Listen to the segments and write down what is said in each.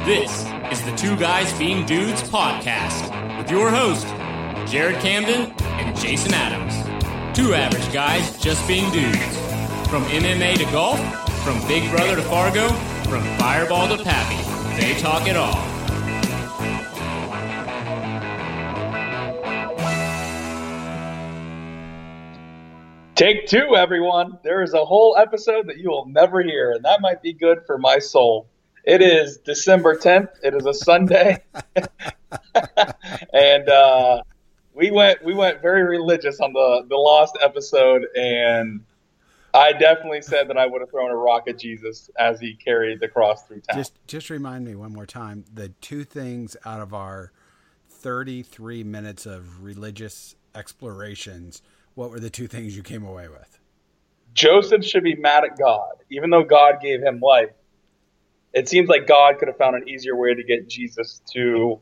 This is the Two Guys Being Dudes podcast with your host, Jared Camden and Jason Adams. Two average guys just being dudes. From MMA to golf, from Big Brother to Fargo, from Fireball to Pappy, they talk it all. Take two, everyone. There is a whole episode that you will never hear, and that might be good for my soul. It is December 10th. It is a Sunday, and uh, we went we went very religious on the the lost episode, and I definitely said that I would have thrown a rock at Jesus as he carried the cross through town. Just just remind me one more time the two things out of our 33 minutes of religious explorations what were the two things you came away with? Joseph should be mad at God, even though God gave him life. It seems like God could have found an easier way to get Jesus to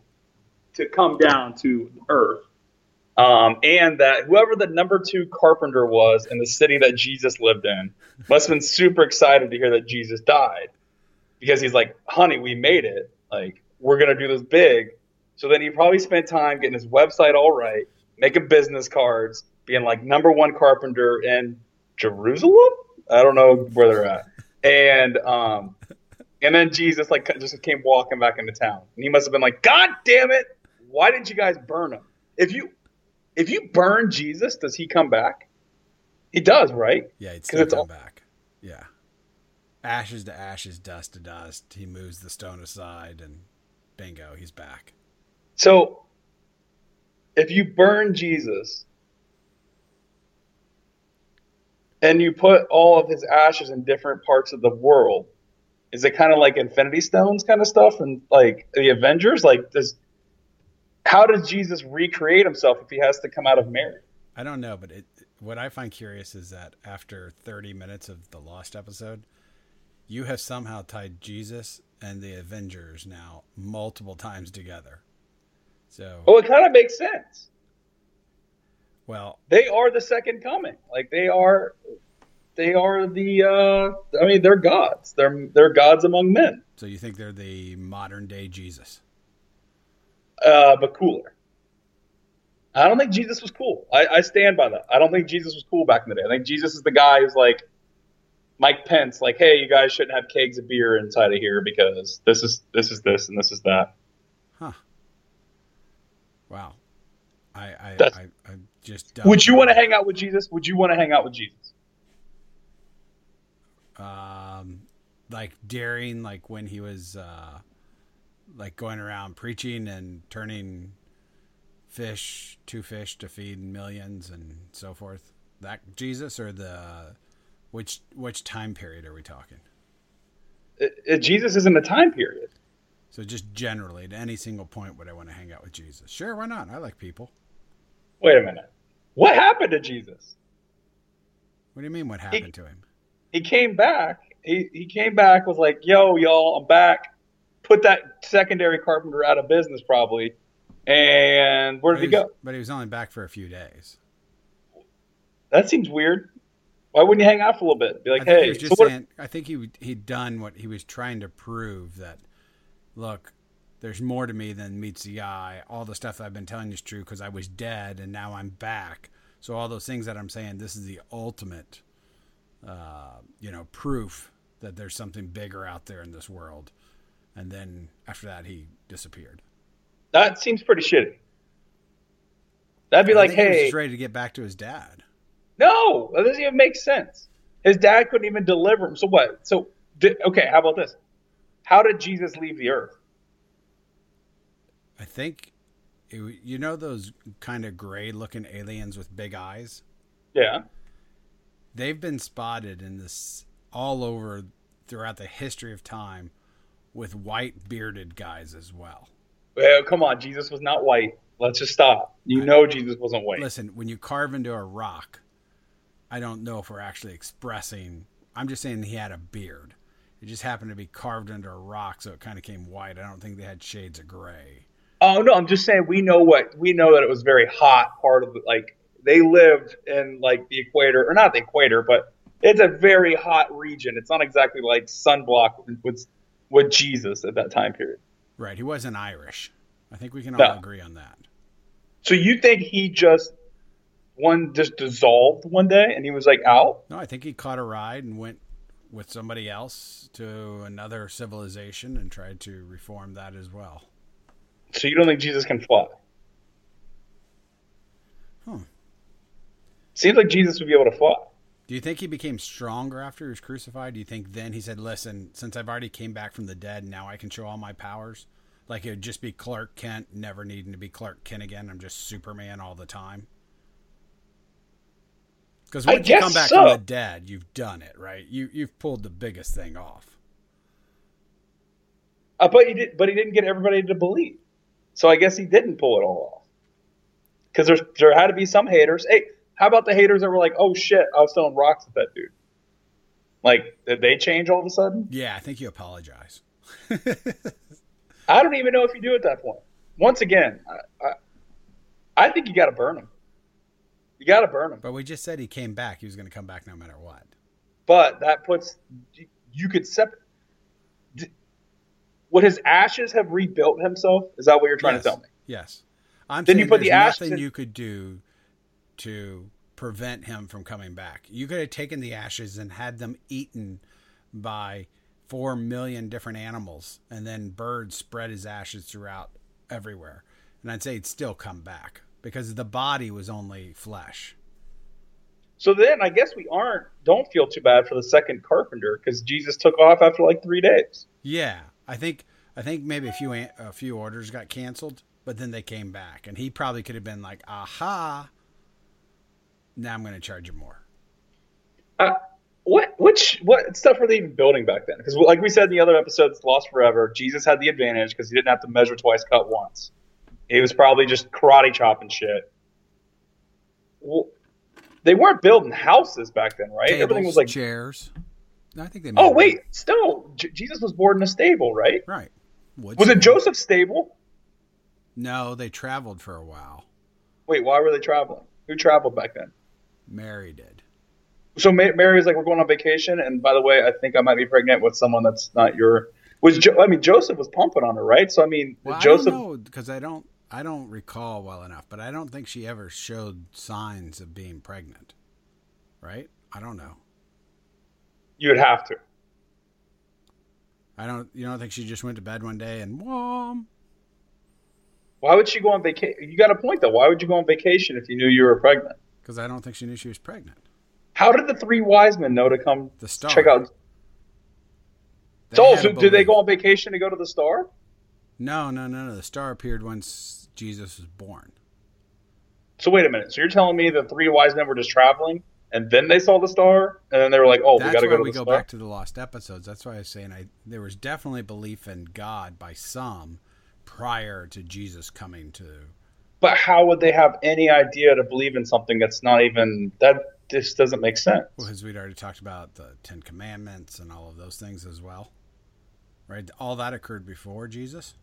to come down to earth. Um, and that whoever the number two carpenter was in the city that Jesus lived in must have been super excited to hear that Jesus died because he's like, honey, we made it. Like, we're going to do this big. So then he probably spent time getting his website all right, making business cards, being like number one carpenter in Jerusalem. I don't know where they're at. And um, and then Jesus like just came walking back into town, and he must have been like, God damn it! Why didn't you guys burn him? If you if you burn Jesus, does he come back? He does, right? Yeah, he'd still come all- back. Yeah. Ashes to ashes, dust to dust. He moves the stone aside, and bingo, he's back. So, if you burn Jesus, and you put all of his ashes in different parts of the world. Is it kind of like Infinity Stones kind of stuff and like the Avengers? Like, does how does Jesus recreate himself if he has to come out of Mary? I don't know, but it, what I find curious is that after 30 minutes of the Lost episode, you have somehow tied Jesus and the Avengers now multiple times together. So, well, it kind of makes sense. Well, they are the second coming. Like they are, they are the. Uh, I mean, they're gods. They're they're gods among men. So you think they're the modern day Jesus? Uh, but cooler. I don't think Jesus was cool. I, I stand by that. I don't think Jesus was cool back in the day. I think Jesus is the guy who's like Mike Pence, like, hey, you guys shouldn't have kegs of beer inside of here because this is this is this and this is that. Huh. Wow. I I, I, I just would you want to hang out with Jesus? Would you want to hang out with Jesus? Um, like daring, like when he was uh, like going around preaching and turning fish to fish to feed millions and so forth. That Jesus or the which which time period are we talking? It, it, Jesus isn't a time period. So just generally, at any single point, would I want to hang out with Jesus? Sure, why not? I like people. Wait a minute. What happened to Jesus? What do you mean? What happened he, to him? He came back. He he came back was like, "Yo, y'all, I'm back." Put that secondary carpenter out of business, probably. And where did he, was, go? But he was only back for a few days. That seems weird. Why wouldn't you hang out for a little bit? Be like, I hey. So saying, I think he he'd done what he was trying to prove that. Look, there's more to me than meets the eye. All the stuff I've been telling you is true because I was dead and now I'm back. So all those things that I'm saying, this is the ultimate, uh, you know, proof that there's something bigger out there in this world. And then after that, he disappeared. That seems pretty shitty. That'd be I like, hey, he was ready to get back to his dad. No, that doesn't even make sense. His dad couldn't even deliver him. So what? So did, okay, how about this? How did Jesus leave the earth? I think it, you know those kind of gray looking aliens with big eyes. Yeah, they've been spotted in this all over throughout the history of time, with white bearded guys as well. Well, come on, Jesus was not white. Let's just stop. You know Jesus wasn't white. Listen, when you carve into a rock, I don't know if we're actually expressing. I'm just saying he had a beard. It just happened to be carved into a rock, so it kind of came white. I don't think they had shades of gray. Oh no, I'm just saying we know what we know that it was very hot part of the, like they lived in like the equator or not the equator, but it's a very hot region. It's not exactly like sunblock with with Jesus at that time period. Right, he wasn't Irish. I think we can all No. agree on that. So you think he just one just dissolved one day and he was like out? No, I think he caught a ride and went with somebody else to another civilization and tried to reform that as well. So you don't think Jesus can fly? Hmm. Seems like Jesus would be able to fly. Do you think he became stronger after he was crucified? Do you think then he said, "Listen, since I've already came back from the dead, now I can show all my powers"? Like it would just be Clark Kent, never needing to be Clark Kent again. I'm just Superman all the time. Because once you come back so. from the dead, you've done it, right? You you've pulled the biggest thing off. Uh, but he did. But he didn't get everybody to believe. So I guess he didn't pull it all off. Because there had to be some haters. Hey, how about the haters that were like, "Oh shit, I was throwing rocks at that dude." Like, did they change all of a sudden? Yeah, I think you apologize. I don't even know if you do at that point. Once again, I, I, I think you got to burn him. You got to burn him. But we just said he came back. He was going to come back no matter what. But that puts you, could separate. Would his ashes have rebuilt himself? Is that what you're trying yes. to tell me? Yes. I'm Then you put the ashes nothing in- you could do to prevent him from coming back. You could have taken the ashes and had them eaten by four million different animals, and then birds spread his ashes throughout everywhere. And I'd say he'd still come back because the body was only flesh. So then I guess we aren't. Don't feel too bad for the second carpenter because Jesus took off after like three days. Yeah, I think I think maybe a few a few orders got canceled, but then they came back, and he probably could have been like, "Aha! Now I'm going to charge you more." Uh, what which what stuff were they even building back then? Because like we said in the other episodes, Lost Forever, Jesus had the advantage because he didn't have to measure twice, cut once. He was probably just karate chopping shit. Well, they weren't building houses back then, right? Tables, Everything was like. chairs. No, I think they. Oh wait, still, J- Jesus was born in a stable, right? right. Wood Was it stable. Joseph's stable? No, they traveled for a while. Wait, why were they traveling? Who traveled back then? Mary did. So Ma- Mary was like, "We're going on vacation," and by the way, I think I might be pregnant with someone that's not your. Was jo- I mean Joseph was pumping on her, right? So I mean, Well, Joseph. I because I don't I don't recall well enough, but I don't think she ever showed signs of being pregnant. Right? I don't know. You would have to. I don't. You don't think she just went to bed one day and whom? Why would she go on vacation? You got a point though. Why would you go on vacation if you knew you were pregnant? Because I don't think she knew she was pregnant. How did the three wise men know to come The star. check out? They So, so did they go on vacation to go to the star? No, no, no, no. The star appeared once Jesus was born. So wait a minute. So you're telling me the three wise men were just traveling and then they saw the star and then they were like, "Oh, we got to go to we the go star." back to the lost episodes. That's why I was saying I there was definitely belief in God by some prior to Jesus coming to. But how would they have any idea to believe in something that's not even that? This doesn't make sense. Well, because we'd already talked about the Ten Commandments and all of those things as well, right? All that occurred before Jesus.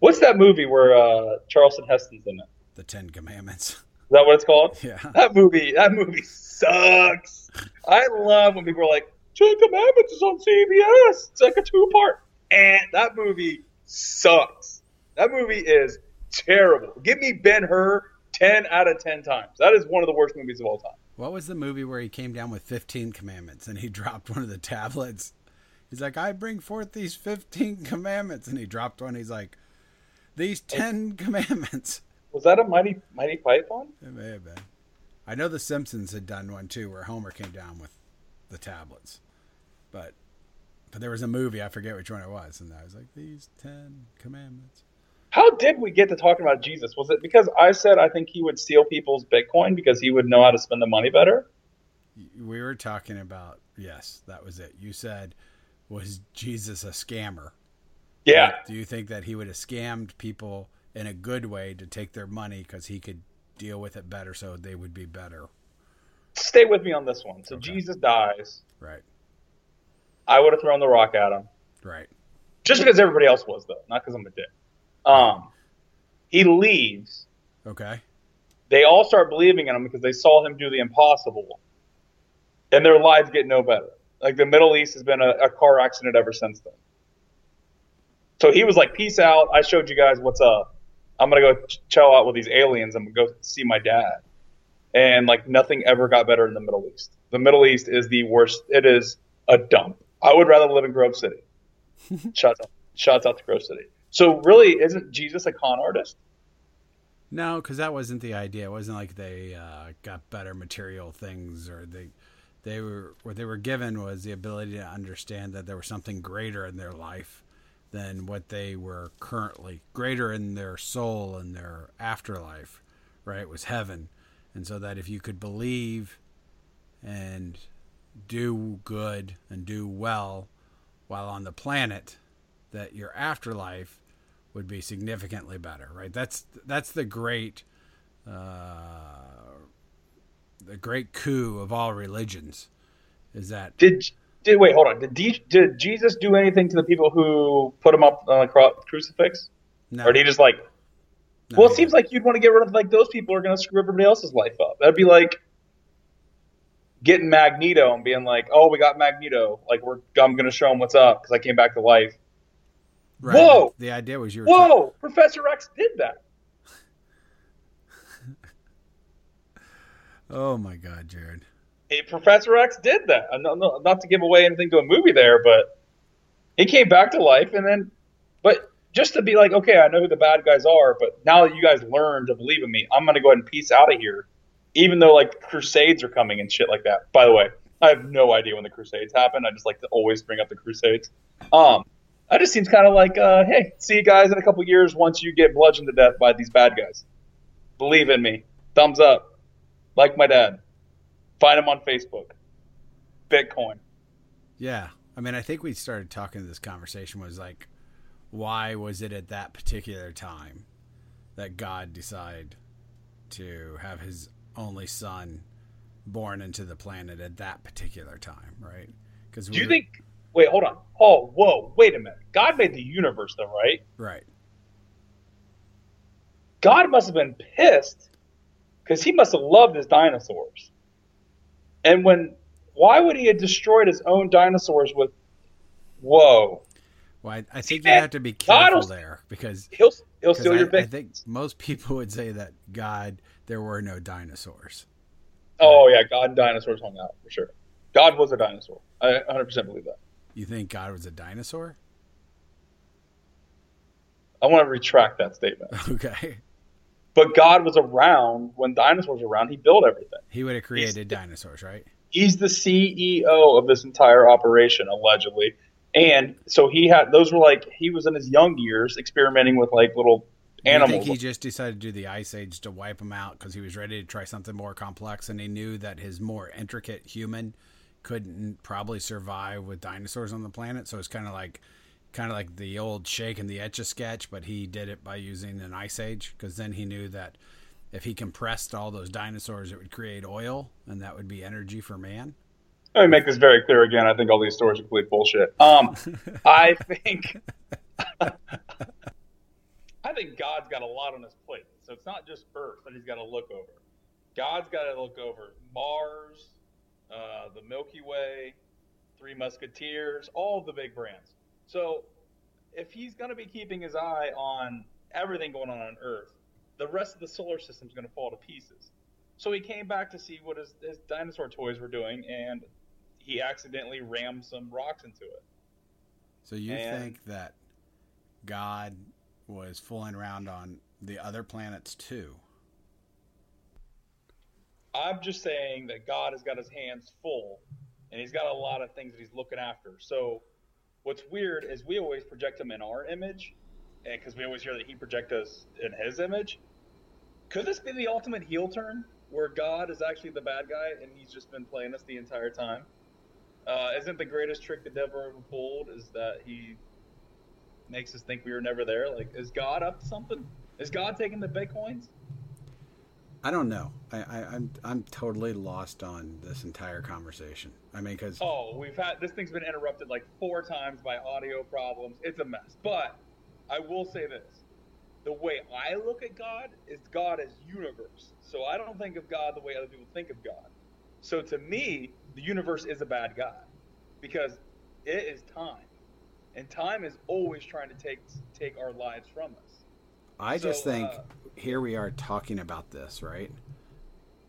What's that movie where uh, Charleston Heston's in it? The Ten Commandments. Is that what it's called? Yeah. That movie. That movie sucks. I love when people are like, "Ten Commandments is on CBS. It's like a two-part." And that movie sucks. That movie is terrible. Give me Ben Hur ten out of ten times. That is one of the worst movies of all time. What was the movie where he came down with 15 commandments and he dropped one of the tablets? He's like, I bring forth these 15 commandments. And he dropped one. He's like, these 10 commandments. Was that a Mighty Mighty Python? It may have been. I know The Simpsons had done one too where Homer came down with the tablets. But but there was a movie, I forget which one it was. And I was like, these 10 commandments. How did we get to talking about Jesus? Was it because I said I think he would steal people's Bitcoin because he would know how to spend the money better? We were talking about, yes, that was it. You said, was Jesus a scammer? Yeah. Do you think that he would have scammed people in a good way to take their money because he could deal with it better, so they would be better? Stay with me on this one. So Okay. Jesus dies. Right. I would have thrown the rock at him. Right. Just because everybody else was, though, not because I'm a dick. Um, he leaves. Okay. They all start believing in him because they saw him do the impossible, and their lives get no better. Like the Middle East has been a, a car accident ever since then. So he was like, "Peace out. I showed you guys what's up. I'm gonna go chill out with these aliens. I'm gonna go see my dad." And like nothing ever got better in the Middle East. The Middle East is the worst. It is a dump. I would rather live in Grove City. Shouts out, shouts out to Grove City. So really, isn't Jesus a con artist? No, because that wasn't the idea. It wasn't like they uh, got better material things, or they they were what they were given was the ability to understand that there was something greater in their life than what they were currently greater in their soul and their afterlife. Right, it was heaven, and so that if you could believe and do good and do well while on the planet, that your afterlife would be significantly better, right? That's that's the great, uh, the great coup of all religions, is that Did did wait? Hold on. Did D, did Jesus do anything to the people who put him up on the cro- crucifix, no, or did he just like? no, well, it seems didn't. like you'd want to get rid of like those people are going to screw everybody else's life up. That'd be like getting Magneto and being like, "Oh, we got Magneto. Like we're I'm going to show him what's up because I came back to life." Right, whoa! The idea was you were Whoa! Professor X did that. oh my God, Jared. Hey, Professor X did that. Not, not- not to give away anything to a movie there, but he came back to life, and then, but just to be like, okay, I know who the bad guys are, but now that you guys learned to believe in me, I'm gonna go ahead and peace out of here, even though like Crusades are coming and shit like that. By the way, I have no idea when the Crusades happen. I just like to always bring up the Crusades. Um, that just seems kind of like, uh, hey, see you guys in a couple years once you get bludgeoned to death by these bad guys. Believe in me. Thumbs up. Like my dad. Find him on Facebook. Bitcoin. Yeah, I mean, I think we started talking. This conversation was like, why was it at that particular time that God decided to have His only Son born into the planet at that particular time, right? Because Do you think? Wait, hold on. Oh, whoa, wait a minute. God made the universe, though, right? right? God must have been pissed because he must have loved his dinosaurs. And when, why would he have destroyed his own dinosaurs with? Whoa, Well, I, I think you have to be careful there because he'll he'll steal I, your I think most people would say that God, there were no dinosaurs. Oh yeah, God and dinosaurs hung out for sure. God was a dinosaur. I 100 percent believe that. You think God was a dinosaur? I want to retract that statement. Okay, But God was around when dinosaurs were around. He built everything. he would have created dinosaurs, right? he's the CEO of this entire operation allegedly. And so he had those were like he was in his young years experimenting with like little animals. think he just decided to do the Ice Age to wipe them out because he was ready to try something more complex, and he knew that his more intricate human couldn't probably survive with dinosaurs on the planet? So it's kind of like, kind of like the old Shake and the Etch a Sketch, but he did it by using an Ice Age because then he knew that if he compressed all those dinosaurs, it would create oil, and that would be energy for man. Let me make this very clear again. I think all these stories are complete bullshit. Um, I think I think God's got a lot on his plate. So it's not just Earth that he's got to look over. God's got to look over Mars, uh, the Milky Way, Three Musketeers, all the big brands. So if he's going to be keeping his eye on everything going on on Earth, the rest of the solar system is going to fall to pieces. So he came back to see what his, his dinosaur toys were doing, and he accidentally rammed some rocks into it. So you And- think that God was fooling around on the other planets too? I'm just saying that God has got his hands full, and he's got a lot of things that he's looking after. So, what's weird is we always project him in our image, and because we always hear that he projects us in his image. Could this be the ultimate heel turn, where God is actually the bad guy and he's just been playing us the entire time? Uh, isn't the greatest trick the devil ever pulled is that he makes us think we were never there? Like, is God up to something? Is God taking the bitcoins? I don't know. I, I, I'm I'm totally lost on this entire conversation. I mean, because Oh, we've had this thing's been interrupted like four times by audio problems. It's a mess. But I will say this: the way I look at God is God as universe. So I don't think of God the way other people think of God. So to me, the universe is a bad guy because it is time, and time is always trying to take take our lives from us. I just think uh, here we are talking about this, right?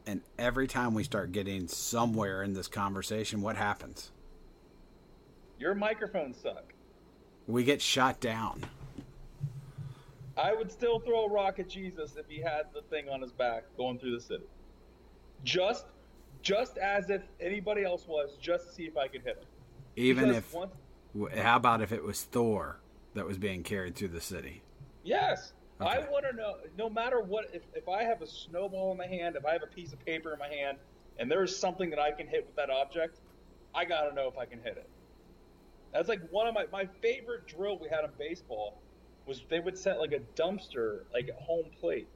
And every time we start getting somewhere in this conversation, what happens? Your microphones suck. We get shot down. I would still throw a rock at Jesus if he had the thing on his back going through the city. Just just as if anybody else was, just to see if I could hit him. Even Because if, once, how about if it was Thor that was being carried through the city? yes, I want to know. No matter what, if, if I have a snowball in my hand, if I have a piece of paper in my hand, and there's something that I can hit with that object, I gotta know if I can hit it. That's like one of my my favorite drill we had in baseball was they would set like a dumpster like at home plate,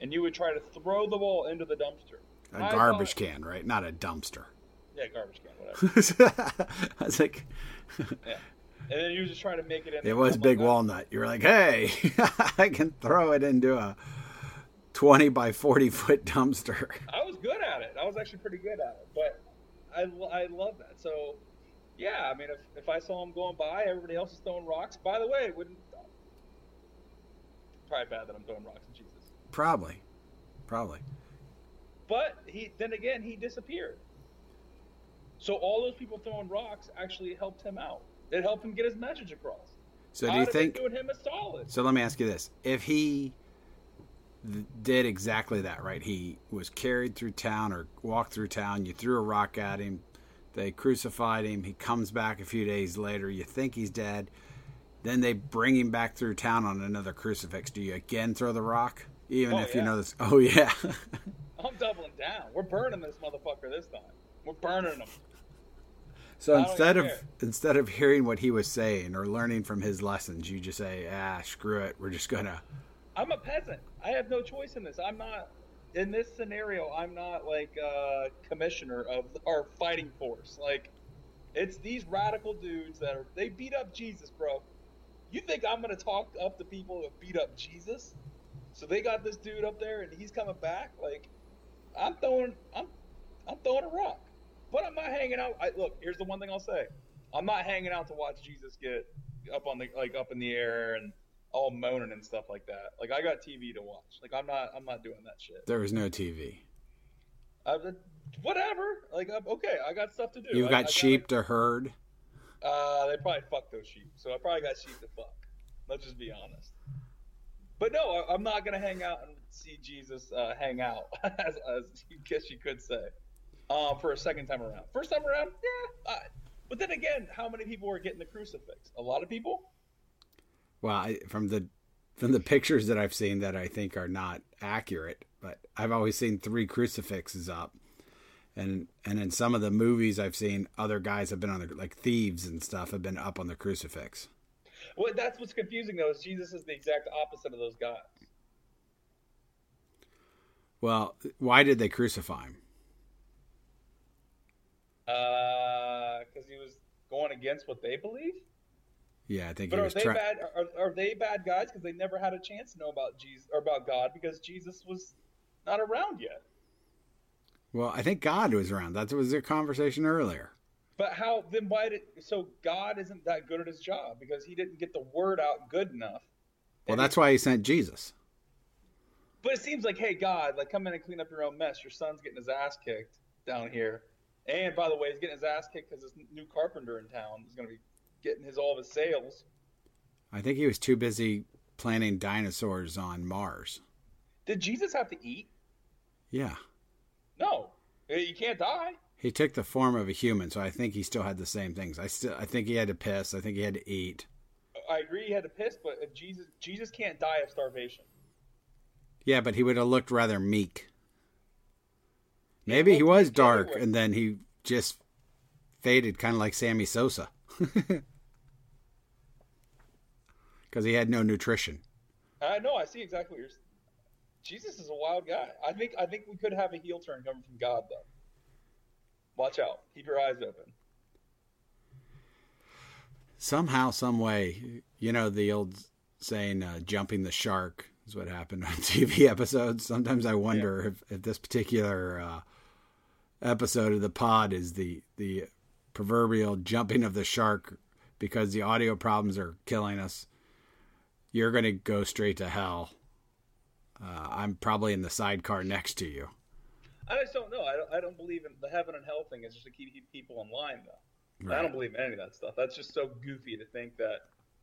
and you would try to throw the ball into the dumpster. A I garbage thought- can, right? Not a dumpster. Yeah, garbage can, whatever. I was like, yeah. And then you was just trying to make it in. it was Big Walnut. You were like, hey, I can throw it into a 20 by 40 foot dumpster. I was good at it. I was actually pretty good at it, but I, I love that. So, yeah, I mean, if, if I saw him going by, everybody else is throwing rocks. By the way, it wouldn't. Probably bad that I'm throwing rocks at Jesus. Probably. Probably. But he then again he disappeared. So all those people throwing rocks actually helped him out. It helped him get his message across. So do you think? doing him a solid? So let me ask you this: If he did exactly that, right? He was carried through town or walked through town. You threw a rock at him. They crucified him. He comes back a few days later. You think he's dead. Then they bring him back through town on another crucifix. Do you again throw the rock, even Oh, if you know this? Oh yeah. I'm doubling down. We're burning this motherfucker this time. We're burning him. So instead of instead of hearing what he was saying or learning from his lessons, you just say, "Ah, screw it. We're just gonna." I'm a peasant. I have no choice in this. I'm not in this scenario. I'm not like uh, commissioner of our fighting force. Like it's these radical dudes that are they beat up Jesus, bro. You think I'm gonna talk up to people that beat up Jesus? So they got this dude up there and he's coming back. Like I'm throwing, I'm, I'm throwing a rock. But I'm not hanging out. I, look, here's the one thing I'll say: I'm not hanging out to watch Jesus get up on the like up in the air and all moaning and stuff like that. Like I got TV to watch. Like I'm not, I'm not doing that shit. There was no TV. I, whatever. Like I'm, okay, I got stuff to do. You've I- got I gotta- sheep to herd. Uh, they probably fucked those sheep. So I probably got sheep to fuck. Let's just be honest. But no, I, I'm not gonna hang out and see Jesus uh, hang out, as, as you guess you could say, um, for a second time around. First time around, yeah. Uh, but then again, how many people were getting the crucifix? A lot of people. Well, I, from the from the pictures that I've seen that I think are not accurate, but I've always seen three crucifixes up, and and in some of the movies I've seen, other guys have been on the like thieves and stuff have been up on the crucifix. Well, that's what's confusing though. Is Jesus is the exact opposite of those guys. Well, why did they crucify him? Because Uh, he was going against what they believe. Yeah, I think But he are was they bad? Are, are they bad guys because they never had a chance to know about Jesus or about God because Jesus was not around yet? Well, I think God was around. That was their conversation earlier. But how then? Why did so God isn't that good at his job because he didn't get the word out good enough? Well, that's why he sent Jesus. But it seems like, hey, God, like come in and clean up your own mess. Your son's getting his ass kicked down here, and by the way, he's getting his ass kicked because this new carpenter in town is going to be getting his all of his sales. I think he was too busy planning dinosaurs on Mars. Did Jesus have to eat? Yeah. No, you can't die. He took the form of a human, so I think he still had the same things. I still, I think he had to piss. I think he had to eat. I agree he had to piss, but if Jesus Jesus can't die of starvation. Yeah, but he would have looked rather meek. Maybe he was dark, and then he just faded, kind of like Sammy Sosa. because he had no nutrition. I know. I see exactly what you're. saying. Jesus is a wild guy. I think. I think we could have a heel turn coming from God, though. Watch out. Keep your eyes open. Somehow, some way, you know the old saying, uh, "Jumping the shark" is what happened on TV episodes. Sometimes I wonder yeah. if, if this particular uh, episode of the pod is the the proverbial jumping of the shark because the audio problems are killing us. You're going to go straight to hell. Uh, I'm probably in the sidecar next to you. I just don't know. I don't, I don't believe in the heaven and hell thing. It's just to keep people in line, though. Right. I don't believe in any of that stuff. That's just so goofy to think that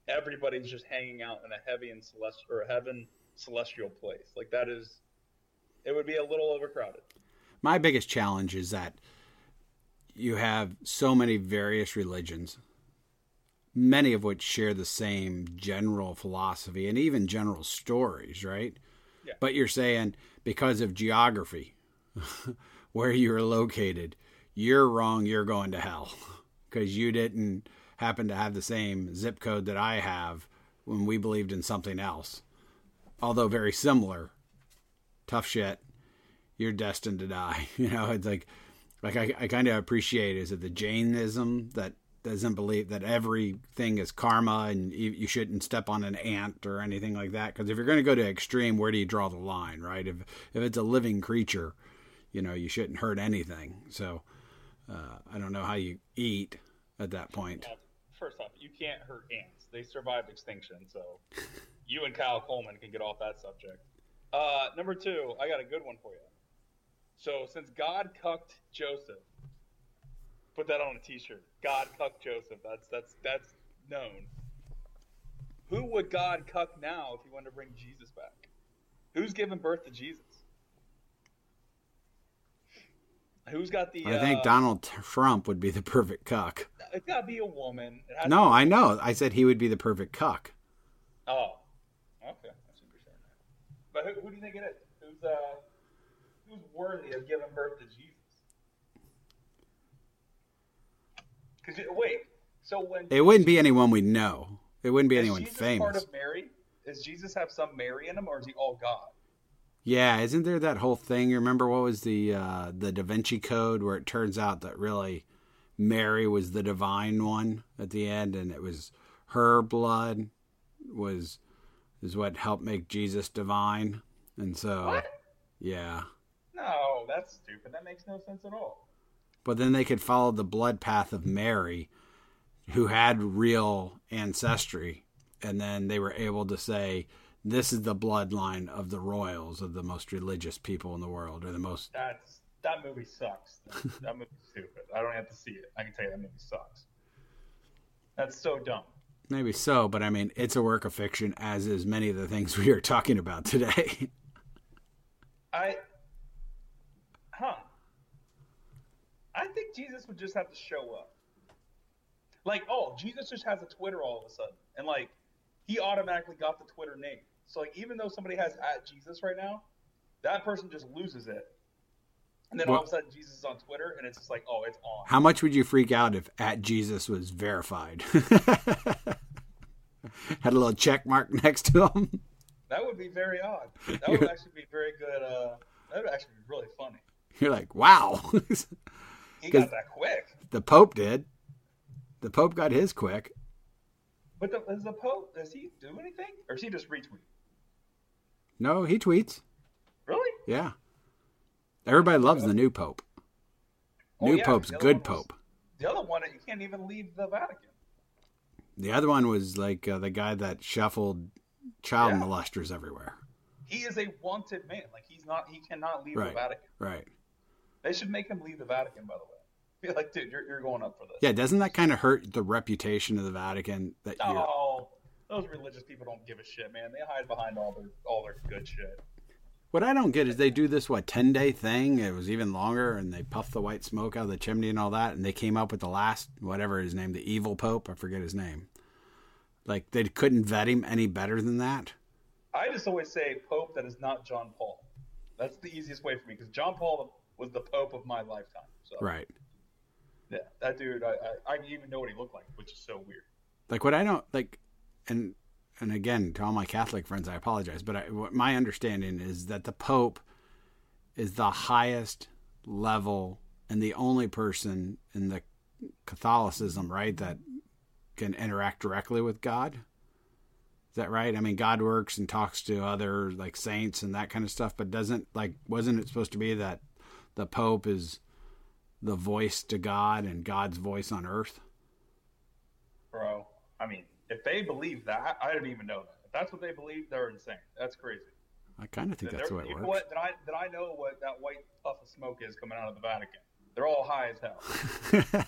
everybody's just hanging out in a heavy and celestial or a heaven celestial place. Like that is, it would be a little overcrowded. My biggest challenge is that you have so many various religions, many of which share the same general philosophy and even general stories, right? Yeah. But you're saying because of geography, where you're located, you're wrong, you're going to hell because you didn't happen to have the same zip code that I have when we believed in something else. Although very similar. Tough shit. You're destined to die. You know, it's like like I, I kind of appreciate is it the Jainism that doesn't believe that everything is karma and you, you shouldn't step on an ant or anything like that. Because if you're going to go to extreme, where do you draw the line, right? If if it's a living creature, you know, you shouldn't hurt anything. So uh, I don't know how you eat at that point. First off, you can't hurt ants. They survived extinction, so you and Kyle Coleman can get off that subject. Uh, number two, I got a good one for you. So since God cucked Joseph, put that on a T-shirt. God cucked Joseph. That's that's that's known. Who would God cuck now if he wanted to bring Jesus back? Who's giving birth to Jesus? Who's got the? I think uh, Donald Trump would be the perfect cuck. It's got to be a woman. No, I know. I said he would be the perfect cuck. Oh, okay. I see what you're saying. But who, who do you think it is? Who's uh? Who's worthy of giving birth to Jesus? Because wait, so when it wouldn't be anyone we know. It wouldn't be anyone Jesus famous. Part of Mary? Does Jesus have some Mary in him, or is he all God? Yeah, isn't there that whole thing? You remember what was the uh, the Da Vinci Code, where it turns out that really Mary was the divine one at the end, and it was her blood was is what helped make Jesus divine, and so what? yeah, no, that's stupid. That makes no sense at all. But then they could follow the blood path of Mary, who had real ancestry, and then they were able to say, "This is the bloodline of the royals of the most religious people in the world, or the most." That's that movie sucks. that movie's stupid. I don't have to see it. I can tell you that movie sucks. That's so dumb. Maybe so, but I mean, it's a work of fiction, as is many of the things we are talking about today. I huh. I think Jesus would just have to show up. Like, oh, Jesus just has a Twitter all of a sudden. And like he automatically got the Twitter name. So like even though somebody has at Jesus right now, that person just loses it. And then all of a sudden Jesus is on Twitter and it's just like, oh, it's on. How much would you freak out if at Jesus was verified? Had a little check mark next to him. That would be very odd. That would actually be very good uh that would actually be really funny. You're like, wow. he got that quick. The Pope did. The Pope got his quick. But the, does the Pope does he do anything, or is he just retweet? No, he tweets. Really? Yeah. Everybody loves the new Pope. Oh, new yeah, Pope's good was- Pope. The other one, you can't even leave the Vatican. The other one was like uh, the guy that shuffled child Yeah. molesters everywhere. He is a wanted man. Like he's not. He cannot leave Right. the Vatican. Right. They should make him leave the Vatican. By the way, be like, dude, you're, you're going up for this. Yeah, doesn't that kind of hurt the reputation of the Vatican that you Oh, those religious people don't give a shit, man. They hide behind all their all their good shit. What I don't get is they do this what ten day thing. It was even longer, and they puff the white smoke out of the chimney and all that, and they came up with the last whatever his name, the evil pope. I forget his name. Like they couldn't vet him any better than that. I just always say Pope that is not John Paul. That's the easiest way for me because John Paul was the Pope of my lifetime. So Right. yeah, that dude, I, I I didn't even know what he looked like, which is so weird. Like what I don't like, and and again to all my Catholic friends, I apologize, but I, what my understanding is that the Pope is the highest level and the only person in the Catholicism, right, that can interact directly with God. Is that right? I mean, God works and talks to other like saints and that kind of stuff, but doesn't like wasn't it supposed to be that the Pope is the voice to God and God's voice on earth? Bro, I mean, if they believe that, I didn't even know that. If that's what they believe, they're insane. That's crazy. I kind of think that's the way it you works. know what? That I that I know what that white puff of smoke is coming out of the Vatican. They're all high as hell.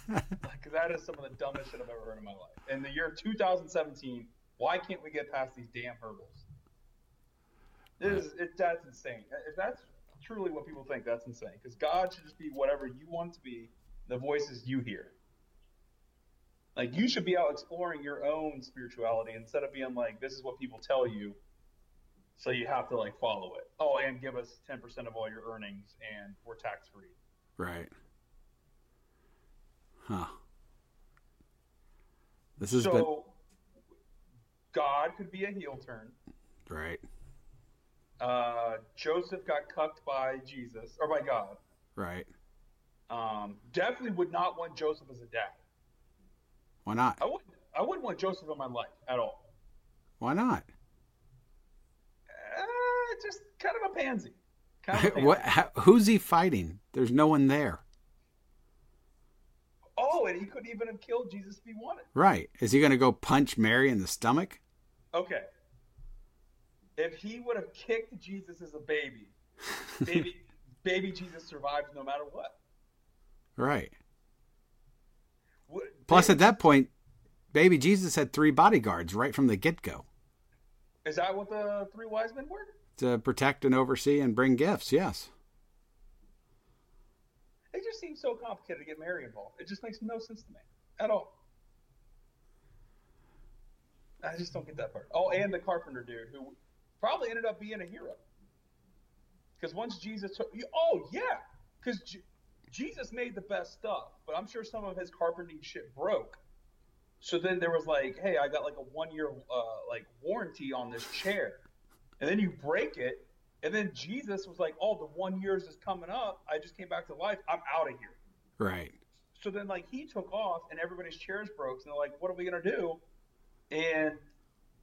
Because that is some of the dumbest shit I've ever heard in my life. In the year 2017, why can't we get past these damn hurdles? This is, it, that's insane. If that's truly what people think, that's insane. Because God should just be whatever you want to be, the voices you hear. Like you should be out exploring your own spirituality instead of being like, this is what people tell you, so you have to like follow it. Oh, and give us 10% of all your earnings, and we're tax free. right. Huh. This is so been God could be a heel turn. right. Uh, Joseph got cucked by Jesus or by God. Right. Um, definitely would not want Joseph as a dad. Why not? I wouldn't. I wouldn't want Joseph in my life at all. Why not? Uh, just kind of a pansy. Kind of a pansy. what? How, who's he fighting? There's no one there. Oh, and he couldn't even have killed Jesus if he wanted. Right. Is he going to go punch Mary in the stomach? Okay. If he would have kicked Jesus as a baby, baby, baby Jesus survives no matter what. Right. Would- Plus, baby- at that point, baby Jesus had three bodyguards right from the get go is that what the three wise men were? to protect and oversee and bring gifts. Yes. It just seems so complicated to get Mary involved. It just makes no sense to me at all. I just don't get that part. Oh, and the carpenter dude who probably ended up being a hero. Because once Jesus took, you- oh yeah, because J- Jesus made the best stuff, but I'm sure some of his carpenting shit broke. So then there was like, hey, I got like a one year uh, like warranty on this chair, and then you break it, and then Jesus was like, oh, the one years is coming up. I just came back to life. I'm out of here. Right. So then like he took off, and everybody's chairs broke. And they're like, what are we gonna do? And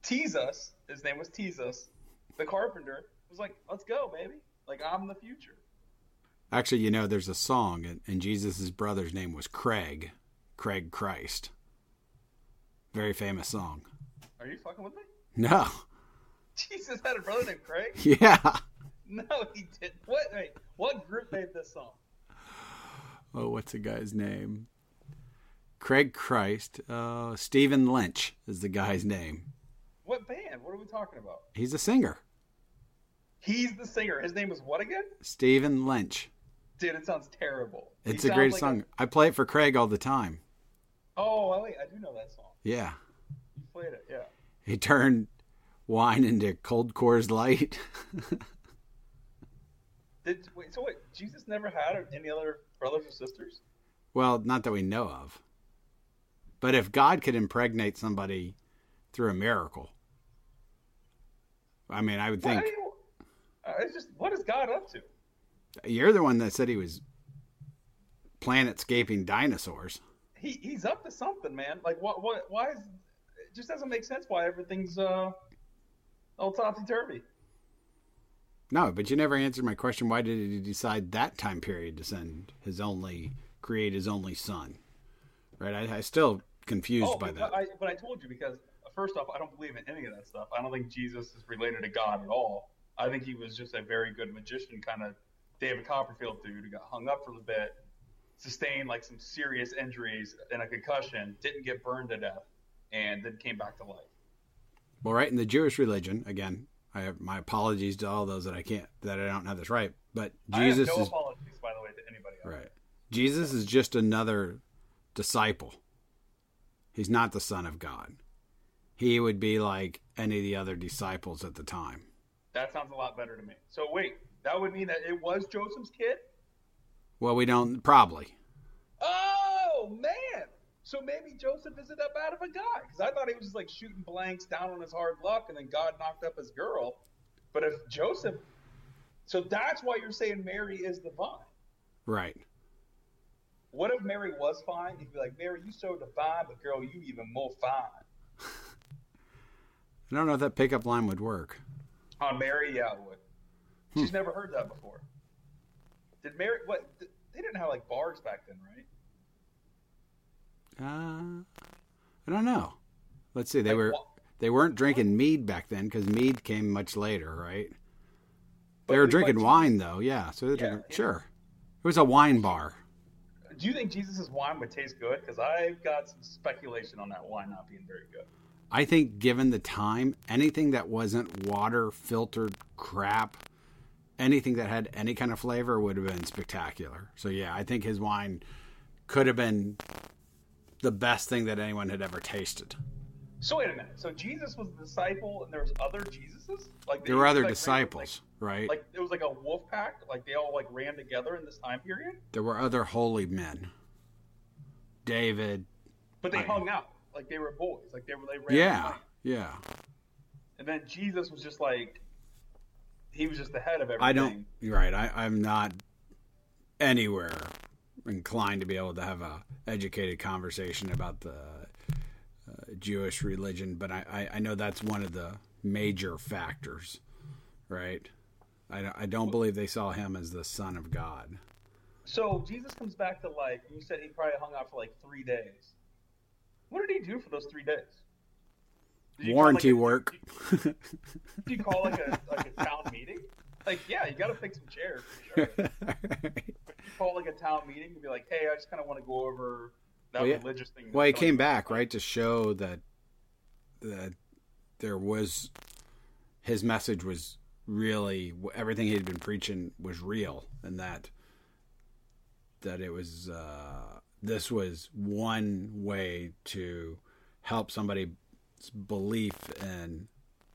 Teasus, his name was Teasus, the carpenter, was like, let's go, baby. Like I'm the future. Actually, you know, there's a song, and, and Jesus' brother's name was Craig, Craig Christ. Very famous song. Are you fucking with me? No. Jesus had a brother named Craig. Yeah. No, he didn't. What? Wait, what group made this song? Oh, what's the guy's name? Craig Christ. Uh, Stephen Lynch is the guy's name. What band? What are we talking about? He's a singer. He's the singer. His name is what again? Stephen Lynch. Dude, it sounds terrible. He It's a sounds great like song. I play it for Craig all the time. Oh, wait, I do know that song. Yeah. You played it, yeah. He turned wine into cold Coors Light. Did wait? So wait, Jesus never had any other brothers or sisters? well, not that we know of. But if God could impregnate somebody through a miracle, I mean, I would think you- uh, it's just what is God up to? you're the one that said he was planet-scaping dinosaurs. He he's up to something, man. Like what what why is it just doesn't make sense why everything's uh all topsy turvy. No, but you never answered my question. Why did he decide that time period to send his only, create his only son? Right? I, I still confused Oh, by but that. I but I told you because first off, I don't believe in any of that stuff. I don't think Jesus is related to God at all. I think he was just a very good magician, kind of David Copperfield dude who got hung up for a bit, sustained like some serious injuries and a concussion, didn't get burned to death, and then came back to life. Well, right in the Jewish religion, again, I have my apologies to all those that I can't, that I don't have this right. But Jesus no is apologies, by the way, to anybody else. right. Jesus is just another disciple. He's not the son of God. He would be like any of the other disciples at the time. That sounds a lot better to me. So wait, that would mean that it was Joseph's kid? Well, we don't probably. Oh man! So maybe Joseph isn't that bad of a guy because I thought he was just like shooting blanks down on his hard luck, and then God knocked up his girl. But if Joseph, so that's why you're saying Mary is the vine. Right. What if Mary was fine? You'd be like, Mary, you so divine, but girl, you even more fine. I don't know if that pickup line would work. On Mary, yeah, it would. She's never heard that before. Did Mary? What? They didn't have like bars back then, right? Uh, I don't know. Let's see. They Like were they weren't drinking mead back then because mead came much later, right? They were we- drinking wine though. Yeah. So they're Yeah, drinking, yeah. sure. It was a wine bar. Do you think Jesus' wine would taste good? Because I've got some speculation on that wine not being very good. I think, given the time, anything that wasn't water filtered crap, anything that had any kind of flavor would have been spectacular. So yeah, I think his wine could have been the best thing that anyone had ever tasted. So wait a minute. So Jesus was the disciple, and there was other Jesuses. Like There were other like, disciples, right? Like, like it was like a wolf pack. Like they all like ran together in this time period, there were other holy men. David. but they Right. hung out. Like they were boys. Like they were they ran. Yeah. Yeah. And then Jesus was just like, he was just the head of everything. I don't. You're right. I, I'm not anywhere inclined to be able to have a educated conversation about the uh, Jewish religion, but I, I, I know that's one of the major factors, right? I, don't- I don't believe they saw him as the son of God. So Jesus comes back to life. and You said he probably hung out for like three days. What did he do for those three days? Call, Warranty a- work. Did you call like a like a town meeting? Like, yeah, you got to fix some chairs. For sure. you call like a town meeting and be like, "Hey, I just kind of want to go over that Well, yeah. religious thing." Well, he came back right to show that that there was his message was really everything he had been preaching was real, and that that it was uh, this was one way to help somebody's belief in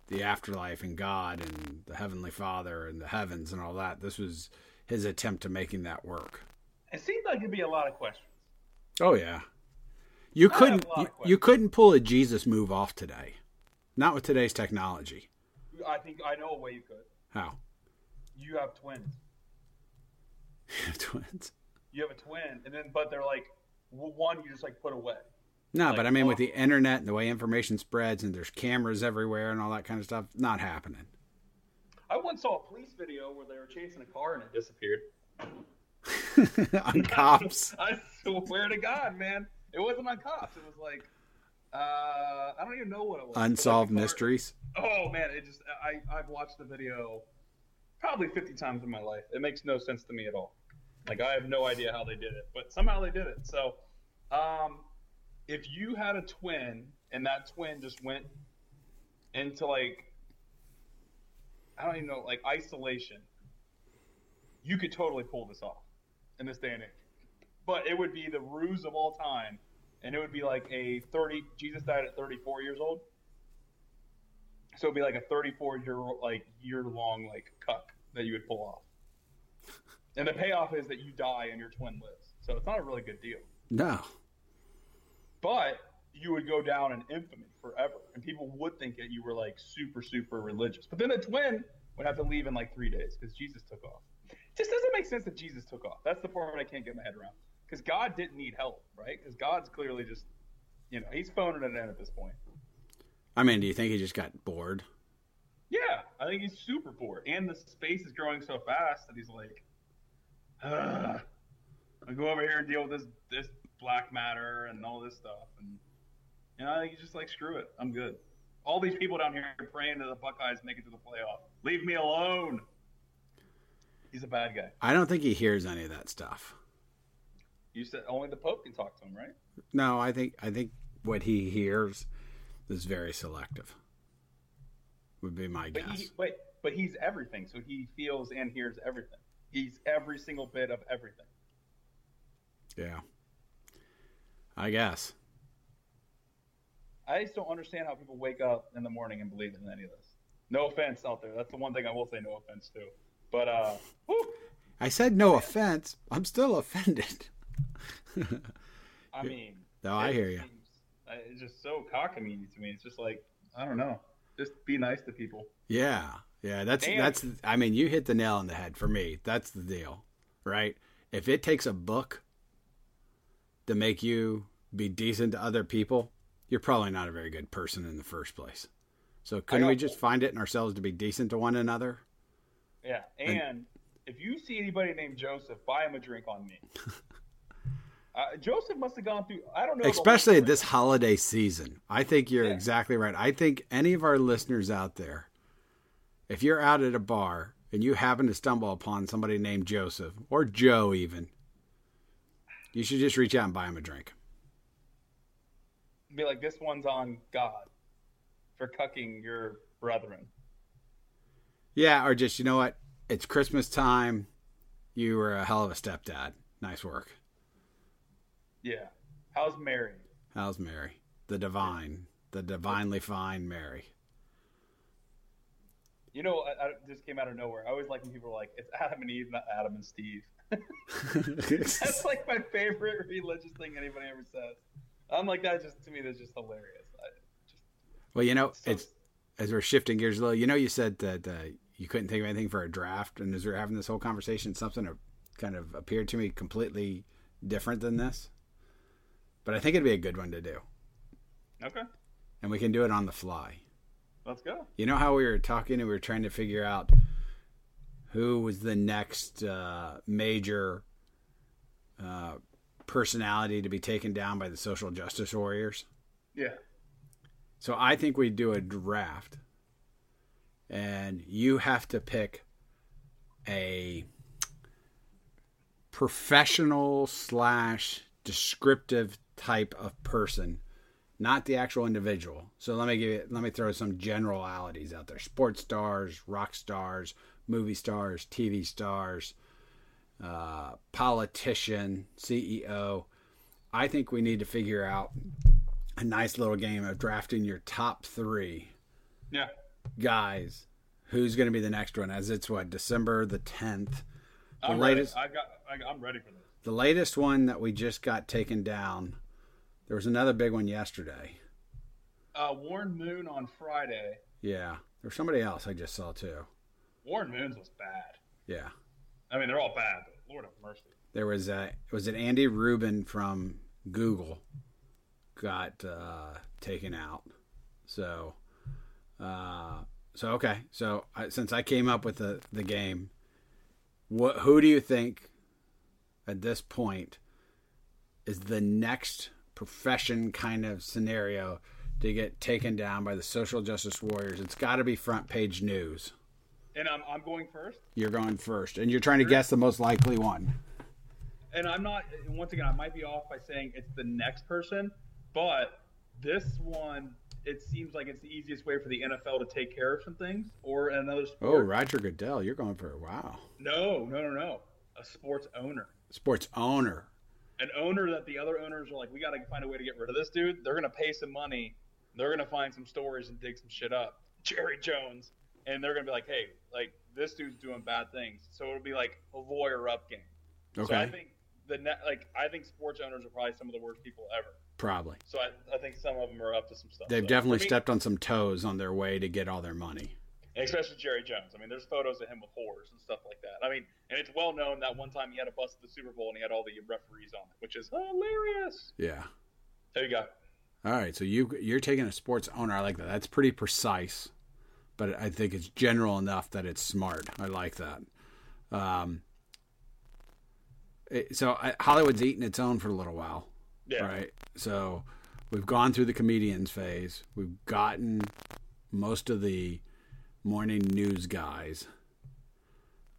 the afterlife and God and the heavenly Father and the heavens and all that. This was his attempt to making that work. It seemed like it'd be a lot of questions. Oh yeah. You I couldn't you, you couldn't pull a Jesus move off today. Not with today's technology. I think I know a way you could. How? You have twins. You have twins. You have a twin, and then but they're like one you just like put away. No, Like, but I mean with the internet and the way information spreads and there's cameras everywhere and all that kind of stuff, not happening. I once saw a police video where they were chasing a car and it disappeared. On cops. I swear to God, man, it wasn't on cops. It was like, uh, I don't even know what it was. But, like, Unsolved mysteries. Oh man, it just I I've watched the video probably 50 times in my life. It makes no sense to me at all. Like I have no idea how they did it, but somehow they did it. So, um, if you had a twin and that twin just went into like I don't even know, like isolation, you could totally pull this off in this day and age. But it would be the ruse of all time, and it would be like a 30. Jesus died at 34 years old. So it'd be like a 34 year like year long like cuck that you would pull off. And the payoff is that you die and your twin lives. So it's not a really good deal. No. But you would go down in infamy forever. And people would think that you were like super, super religious. But then the twin would have to leave in like three days because Jesus took off. It just doesn't make sense that Jesus took off. That's the part I can't get my head around. Because God didn't need help, right? Because God's clearly just, you know, he's phoning it in at this point. I mean, do you think he just got bored? Yeah, I think he's super bored, and the space is growing so fast that he's like, I go over here and deal with this this black matter and all this stuff, and you know, I think he's just like, screw it, I'm good. All these people down here praying to the Buckeyes make it to the playoff. Leave me alone. He's a bad guy. I don't think he hears any of that stuff. You said only the Pope can talk to him, right? No, I think I think what he hears is very selective. Would be my But guess. he, wait, but he's everything, so he feels and hears everything. He's every single bit of everything. Yeah. I guess. I just don't understand how people wake up in the morning and believe in any of this. No offense out there. That's the one thing I will say no offense to. But uh whew, I said no offense. I'm still offended. I mean, No, I hear you. seems- It's just so cockamamie to me. It's just like I don't know. Just be nice to people. Yeah, yeah. That's And- that's. I mean, you hit the nail on the head for me. That's the deal, right? If it takes a book to make you be decent to other people, you're probably not a very good person in the first place. So couldn't we just find it in ourselves to be decent to one another? Yeah, and if you see anybody named Joseph, buy him a drink on me. uh, Joseph must have gone through. I don't know. Especially this holiday season. I think you're Yeah. exactly right. I think any of our listeners out there, if you're out at a bar and you happen to stumble upon somebody named Joseph or Joe, even, you should just reach out and buy him a drink. Be like, this one's on God for cucking your brethren. Yeah, or just, you know what? It's Christmas time. You were a hell of a stepdad. Nice work. Yeah. How's Mary? How's Mary? The divine, the divinely fine Mary. You know, I, I just came out of nowhere. I always like when people are like, it's Adam and Eve, not Adam and Steve. That's like my favorite religious thing anybody ever says. I'm like, that just, to me, that's just hilarious. I just, well, you know, so- it's as we're shifting gears a little. You know, you said that uh, you couldn't think of anything for a draft, and as we're having this whole conversation, something kind of appeared to me completely different than this. But I think it'd be a good one to do, okay, and we can do it on the fly. Let's go. You know how we were talking and we were trying to figure out who was the next uh, major uh, personality to be taken down by the social justice warriors? Yeah. So I think we do a draft, and you have to pick a professional slash descriptive type of person, not the actual individual. So let me give you, let me throw some generalities out there: sports stars, rock stars, movie stars, TV stars, uh, politician, CEO. I think we need to figure out a nice little game of drafting your top three Yeah. guys. Who's going to be the next one? As it's what December the tenth. The I'm latest, ready. I got, I, I'm ready for this. the latest one that we just got taken down. There was another big one yesterday. Uh, Warren Moon on Friday. Yeah, there's somebody else I just saw too. Warren Moon's was bad. Yeah, I mean, they're all bad, but Lord have mercy. there was a was it Andy Rubin from Google got uh, taken out. So, uh, so okay. So I, since I came up with the the game, what who do you think at this point is the next profession kind of scenario to get taken down by the social justice warriors? It's got to be front page news. And I'm, I'm going first. You're going first, and you're trying to guess the most likely one. And I'm not. Once again, I might be off by saying it's the next person, but this one, it seems like it's the easiest way for the NFL to take care of some things or another sport. Oh, Roger Goodell, you're going for wow. No, no, no, no. A sports owner. Sports owner. An owner that the other owners are like, we got to find a way to get rid of this dude. They're going to pay some money. They're going to find some stories and dig some shit up. Jerry Jones. And they're going to be like, hey, like, this dude's doing bad things. So it'll be like a lawyer up game. Okay. So I think the net, like, I think sports owners are probably some of the worst people ever. probably. So I, I think some of them are up to some stuff. They've So definitely me- stepped on some toes on their way to get all their money. Especially Jerry Jones. I mean, there's photos of him with whores and stuff like that. I mean, and it's well known that one time he had a bust at the Super Bowl and he had all the referees on it, which is hilarious. Yeah. There you go. All right, so you you're taking a sports owner. I like that. That's pretty precise, but I think it's general enough that it's smart. I like that. Um, it- so I, Hollywood's eaten its own for a little while. Yeah. Right. So we've gone through the comedians phase. We've gotten most of the morning news guys.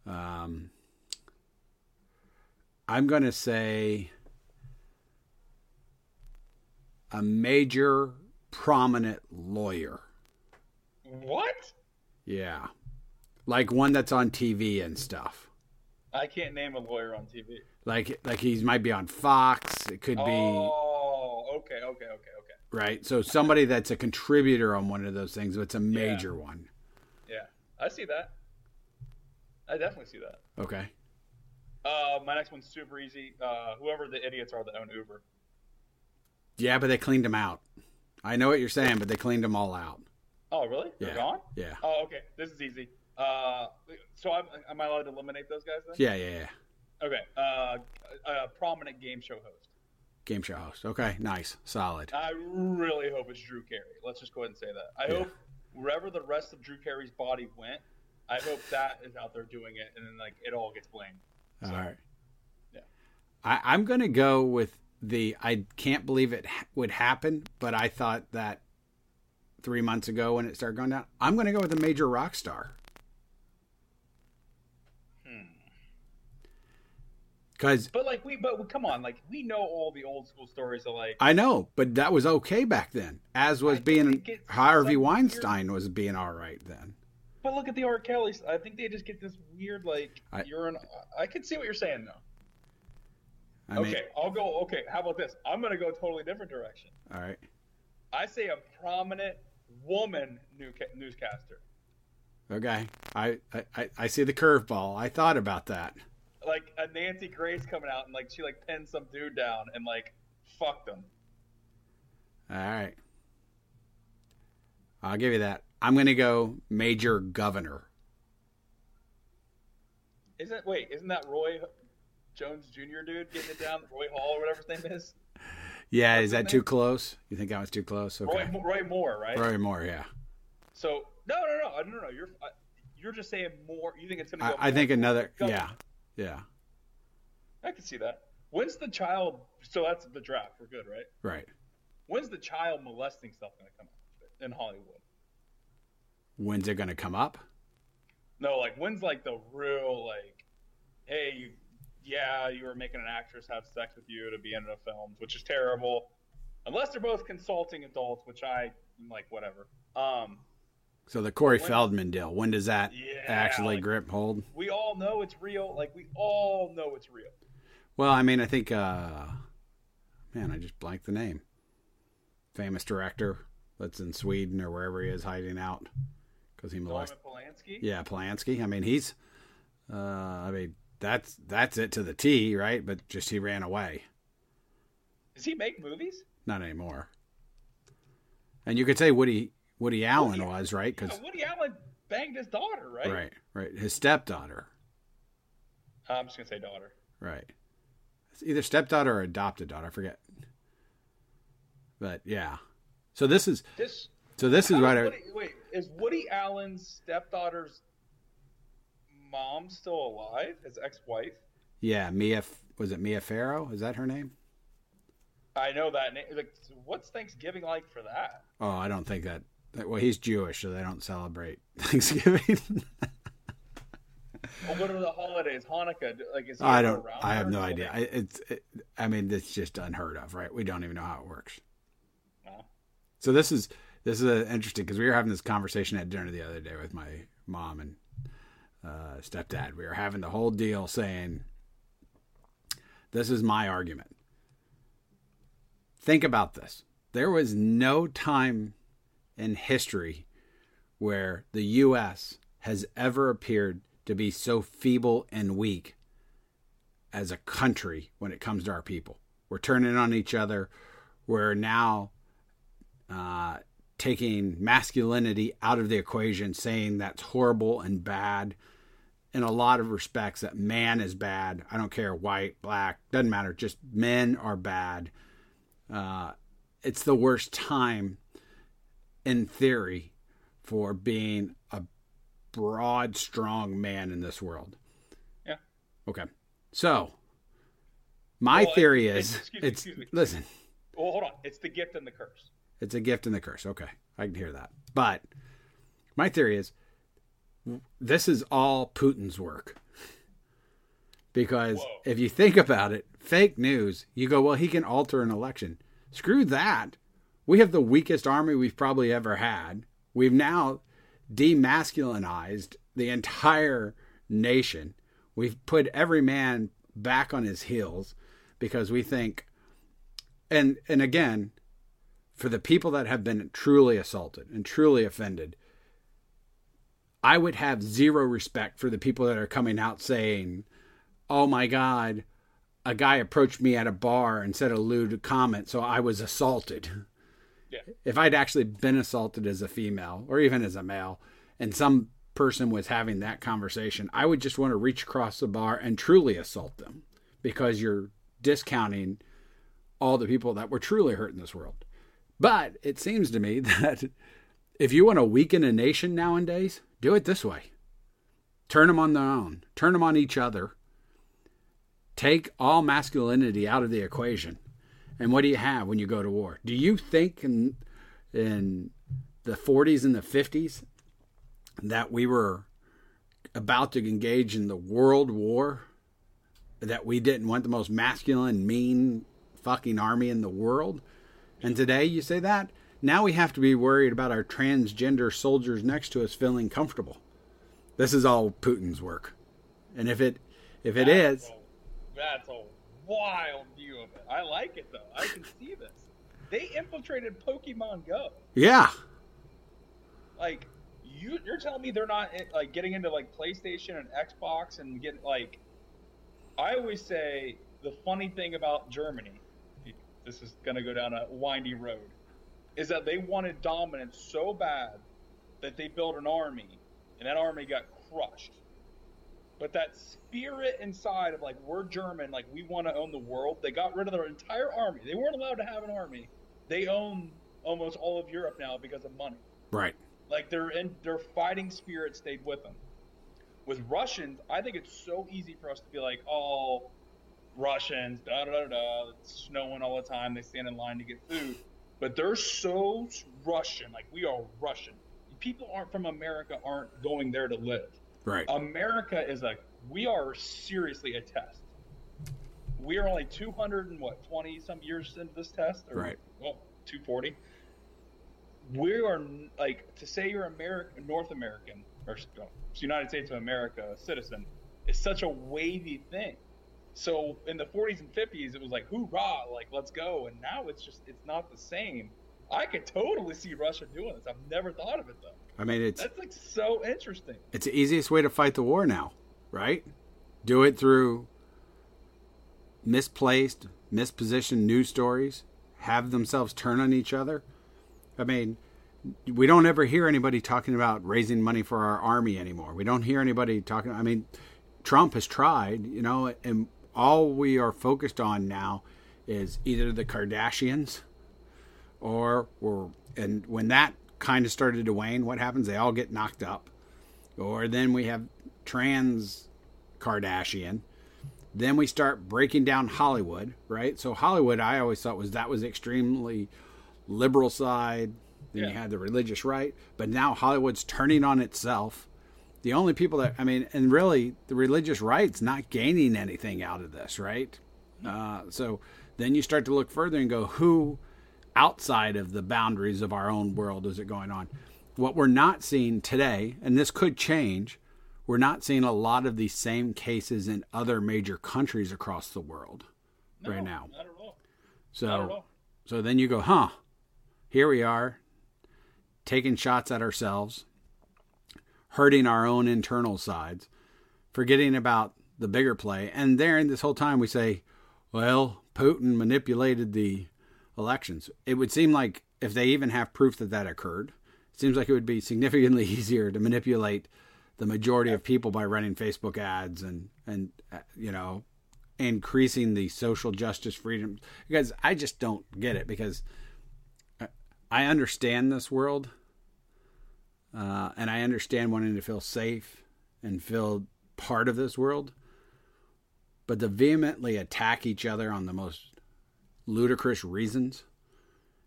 Um, I'm going to say a major prominent lawyer. What? Yeah. Like one that's on TV and stuff. I can't name a lawyer on TV. Like like he might be on Fox. It could be Oh, okay, okay, okay, okay. right? So somebody that's a contributor on one of those things, but it's a major one. I see that. I definitely see that. Okay. Uh, my next one's super easy. Uh, whoever the idiots are that own Uber. Yeah, but they cleaned them out. I know what you're saying, but they cleaned them all out. Oh, really? They're Yeah. gone? Yeah. Oh, okay. This is easy. Uh, so I'm, am I allowed to eliminate those guys then? Yeah, yeah, yeah. Okay. Uh, a prominent game show host. Game show host. Okay, nice, solid. I really hope it's Drew Carey. Let's just go ahead and say that. I Yeah. hope wherever the rest of Drew Carey's body went, I hope that is out there doing it, and then like it all gets blamed. All right. yeah. I, I'm going to go with the. I can't believe it ha- would happen, but I thought that three months ago when it started going down. I'm going to go with a major rock star. Because But like we, but come on, like we know all the old school stories of like I know, but that was okay back then. As was I being Harvey Weinstein was being all right then. But look at the R. Kelly's. I think they just get this weird like I- you're an. I can see what you're saying though. I mean, okay, I'll go. Okay, how about this? I'm gonna go a totally different direction. all right. I say a prominent woman new newscaster, Okay. I, I, I- I see the curveball. I thought about that. Like a Nancy Grace coming out and like she like pinned some dude down and like fucked him. All right. I'll give you that. I'm going to go Major Governor. Isn't wait? Isn't that Roy Jones Jr. dude getting it down? Roy Hall or whatever his name is. Yeah, What's is that name? too close? You think that was too close? Okay. Roy Roy Moore, right? Roy Moore, yeah. So no, no, no, no, no. You're uh, you're just saying more. You think it's gonna I, go? I think another, governor. yeah, yeah, I can see that. When's the child? So that's the draft. We're good, right? right. When's the child molesting stuff going to come out in Hollywood? When's it going to come up? No, like when's like the real like, hey, you, yeah, you were making an actress have sex with you to be in the films, which is terrible. Unless they're both consulting adults, which I am like whatever. Um, So the Corey When- Feldman deal, when does that Yeah, actually like- grip hold? we all know it's real. Like we all know it's real. Well, I mean, I think, uh, man, I just blanked the name. Famous director that's in Sweden or wherever he is hiding out because he molested. Polanski. Yeah, Polanski. I mean, he's. Uh, I mean, that's that's it to the T, right? But just he ran away. Does he make movies? Not anymore. And you could say Woody Woody Allen Woody- was right Yeah, because Woody Allen banged his daughter, right? right, right, his stepdaughter, uh, I'm just gonna say daughter. right. It's either stepdaughter or adopted daughter. I forget. But yeah, so this is This so this is right. I- Woody, wait, is Woody Allen's stepdaughter's mom still alive? His ex-wife? Yeah, Mia was it Mia Farrow? Is that her name? I know that name. Like, what's Thanksgiving like for that? Oh, I don't think that. That- Well, he's Jewish, so they don't celebrate Thanksgiving. Or what are the holidays? Hanukkah? Like, is I don't. I have no idea. I, it's. It, I mean, it's just unheard of, right? We don't even know how it works. No. So this is this is uh, interesting because we were having this conversation at dinner the other day with my mom and uh, stepdad. We were having the whole deal saying, "This is my argument." Think about this. There was no time in history where the U.S. has ever appeared to be so feeble and weak as a country when it comes to our people. We're turning on each other. We're now uh, taking masculinity out of the equation, saying that's horrible and bad. In a lot of respects, that man is bad. I don't care, white, black, doesn't matter. Just men are bad. Uh, it's the worst time, in theory, for being a broad, strong man in this world. Yeah. Okay. So, my Well, theory it- is excuse me, it's excuse me. listen, Well, hold on. It's the gift and the curse. it's a gift and the curse. Okay. I can hear that. But my theory is this is all Putin's work. Because Whoa. if you think about it, fake news, you go, well, he can alter an election. Screw that. We have the weakest army we've probably ever had. We've now demasculinized the entire nation. We've put every man back on his heels because we think and and again, for the people that have been truly assaulted and truly offended, I would have zero respect for the people that are coming out saying, "Oh my God, a guy approached me at a bar and said a lewd comment, so I was assaulted. If I'd actually been assaulted as a female or even as a male, and some person was having that conversation, I would just want to reach across the bar and truly assault them because you're discounting all the people that were truly hurt in this world. But it seems to me that if you want to weaken a nation nowadays, do it this way. Turn them on their own, turn them on each other. Take all masculinity out of the equation. And what do you have when you go to war? Do you think in, in the 40s and the 50s that we were about to engage in the world war? That we didn't want the most masculine, mean fucking army in the world? And today you say that? Now we have to be worried about our transgender soldiers next to us feeling comfortable. This is all Putin's work. And if it if it That's is, a- that's a wild view of it. I like it though. I can see this. They infiltrated Pokemon Go. yeah. Like you, you're telling me they're not eh, like getting into like PlayStation and Xbox and get like. I always say the funny thing about Germany, this is gonna go down a windy road, is that they wanted dominance so bad that they built an army, and that army got crushed. But that spirit inside of like we're German, like we want to own the world, they got rid of their entire army. They weren't allowed to have an army. They own almost all of Europe now because of money. Right. Like their in, their fighting spirit stayed with them. With Russians, I think it's so easy for us to be like, oh, Russians, da da da da. It's snowing all the time. They stand in line to get food, but they're so Russian. Like we are Russian. People aren't from America aren't going there to live. Right. America is a we are seriously a test. We are only 200 and what 20 some years into this test, or, Right. Well, 240. We are like to say you're American, North American, or United States of America citizen is such a wavy thing. So in the 40s and 50s, it was like hoorah, like let's go, and now it's just it's not the same. I could totally see Russia doing this. I've never thought of it though. I mean, it's That's like so interesting. it's the easiest way to fight the war now, right? Do it through misplaced, mispositioned news stories, have themselves turn on each other. I mean, we don't ever hear anybody talking about raising money for our army anymore. We don't hear anybody talking. I mean, Trump has tried, you know, and all we are focused on now is either the Kardashians or we're and when that kind of started to wane, what happens? They all get knocked up. Or then we have trans Kardashian. Then we start breaking down Hollywood, right? So Hollywood, I always thought was that was extremely liberal side. Then you Yeah. had the religious right, but now Hollywood's turning on itself. The only people that I mean, and really, the religious right's not gaining anything out of this, right? Uh, so then you start to look further and go, who outside of the boundaries of our own world is it going on? What we're not seeing today, and this could change, we're not seeing a lot of these same cases in other major countries across the world right now. Not at all. Not at So, all. so then you go, huh? Here we are, taking shots at ourselves, hurting our own internal sides, forgetting about the bigger play. And there, in this whole time, we say, well, Putin manipulated the elections. It would seem like if they even have proof that that occurred, it seems like it would be significantly easier to manipulate the majority of people by running Facebook ads and and uh, you know increasing the social justice freedom because I just don't get it because I- I understand this world uh, and I understand wanting to feel safe and feel part of this world but to vehemently attack each other on the most ludicrous reasons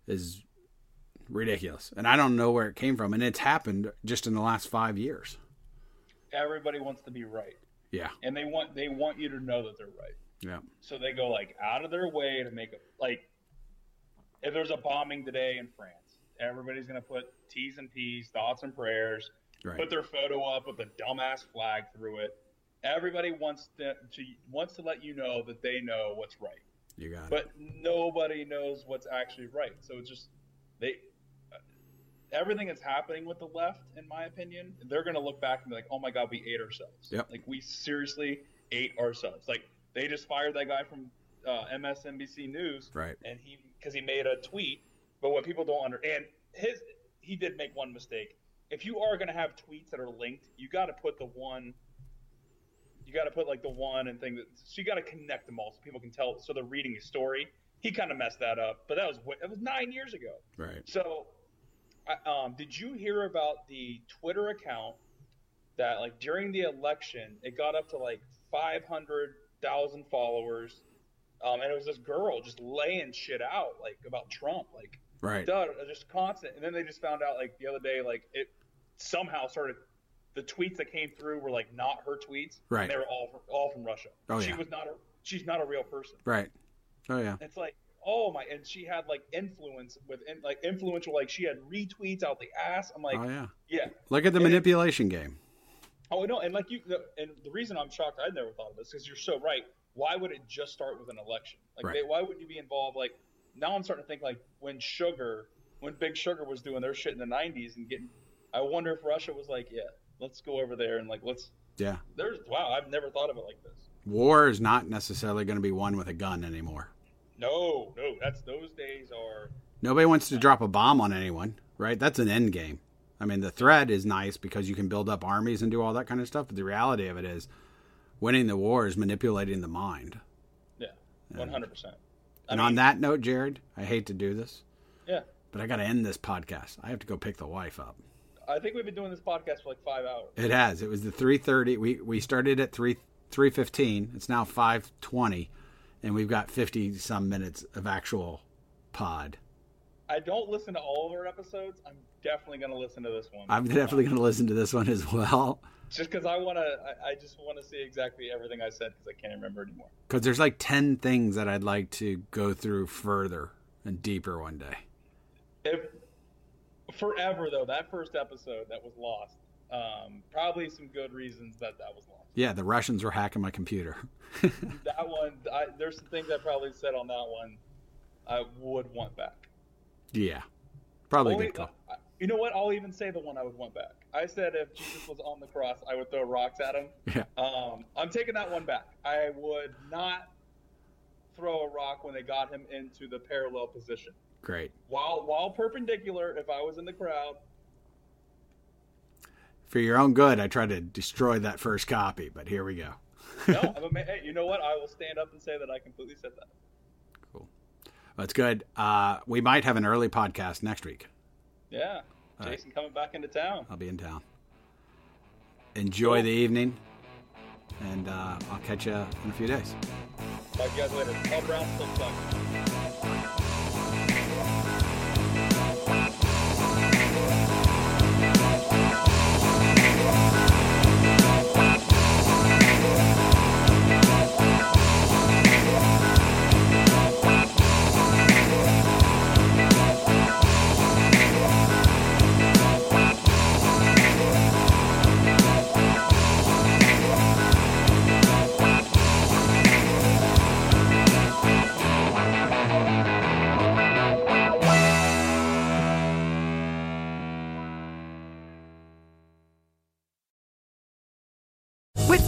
is ridiculous. And I don't know where it came from. And it's happened just in the last 5 years. Everybody wants to be right, yeah. And they want they want you to know that they're right. yeah. So they go like out of their way to make a like if there's a bombing today in France, everybody's gonna put T's and P's, thoughts and prayers, right. put their photo up with a dumbass flag through it. Everybody wants to, to wants to let you know that they know what's right, you got it but nobody knows what's actually right. So it's just they everything that's happening with the left, in my opinion, they're gonna look back and be like, "Oh my god, we ate ourselves." Yep. Like we seriously ate ourselves. Like they just fired that guy from uh, MSNBC News, Right. And he because he made a tweet, but what people don't understand, his he did make one mistake. If you are going to have tweets that are linked, you got to put the one. You got to put like the one and thing that so you got to connect them all so people can tell so they're reading a story. He kind of messed that up, but that was that was nine years ago. Right. So, I- um, did you hear about the Twitter account that, like, during the election, it got up to like 500,000 followers? Um, and it was this girl just laying shit out, like, about Trump, like, Right. duh, just constant. And then they just found out, like, the other day, like, it somehow started. The tweets that came through were like not her tweets. and Right. They were all from, all from Russia. Oh, she yeah. was not a. She's not a real person. Right. Oh yeah. It's like, oh my, and she had like influence with like influential, like she had retweets out the ass. I'm like, oh yeah. yeah. Look at the And it- manipulation game. Oh no, and like you, the, and the reason I'm shocked, I'd never thought of this because you're so right. Why would it just start with an election? Like, Right. they, why would you be involved? Like, now I'm starting to think like when Sugar, when Big Sugar was doing their shit in the '90s and getting, I wonder if Russia was like, yeah, let's go over there and like let's. Yeah. There's wow, I've never thought of it like this. War is not necessarily going to be won with a gun anymore. No, no, that's those days are. Nobody wants to drop a bomb on anyone, right? That's an end game. I mean, the threat is nice because you can build up armies and do all that kind of stuff, but the reality of it is winning the war is manipulating the mind. Yeah, one hundred percent. And on that note, Jared, I hate to do this, Yeah, but I got to end this podcast. I have to go pick the wife up. I think we've been doing this podcast for like five hours. It has. It was the 3:30. We we started at 3 3:15. It's now 5:20 and we've got 50 some minutes of actual pod. I don't listen to all of our episodes. I'm definitely going to listen to this one. I'm definitely going to listen to this one as well just because I want to. I, I just want to see exactly everything I said because I can't remember anymore. cuz there's like 10 things that I'd like to go through further and deeper one day. If forever though, that first episode that was lost. Um, probably some good reasons that that was lost. Yeah, the Russians were hacking my computer. That one, I, there's some things I probably said on that one. I would want back. yeah. Probably a Only- good call. I- you know what? I'll even say the one I would want back. I said if Jesus was on the cross, I would throw rocks at him. Yeah. Um, I'm taking that one back. I would not when they got him into the parallel position. Great. While while perpendicular, if I was in the crowd, For your own good, I tried to destroy that first copy, but here we go. no, I'm a, hey, you know what? I will stand up and say that I completely said that. Cool. That's good. Uh, we might have an early podcast next week. Yeah, All right. Jason coming back into town. I'll be in town. Enjoy Cool. the evening, and uh, I'll catch you in a few days. Talk to you guys later. Paul Brown still sucks.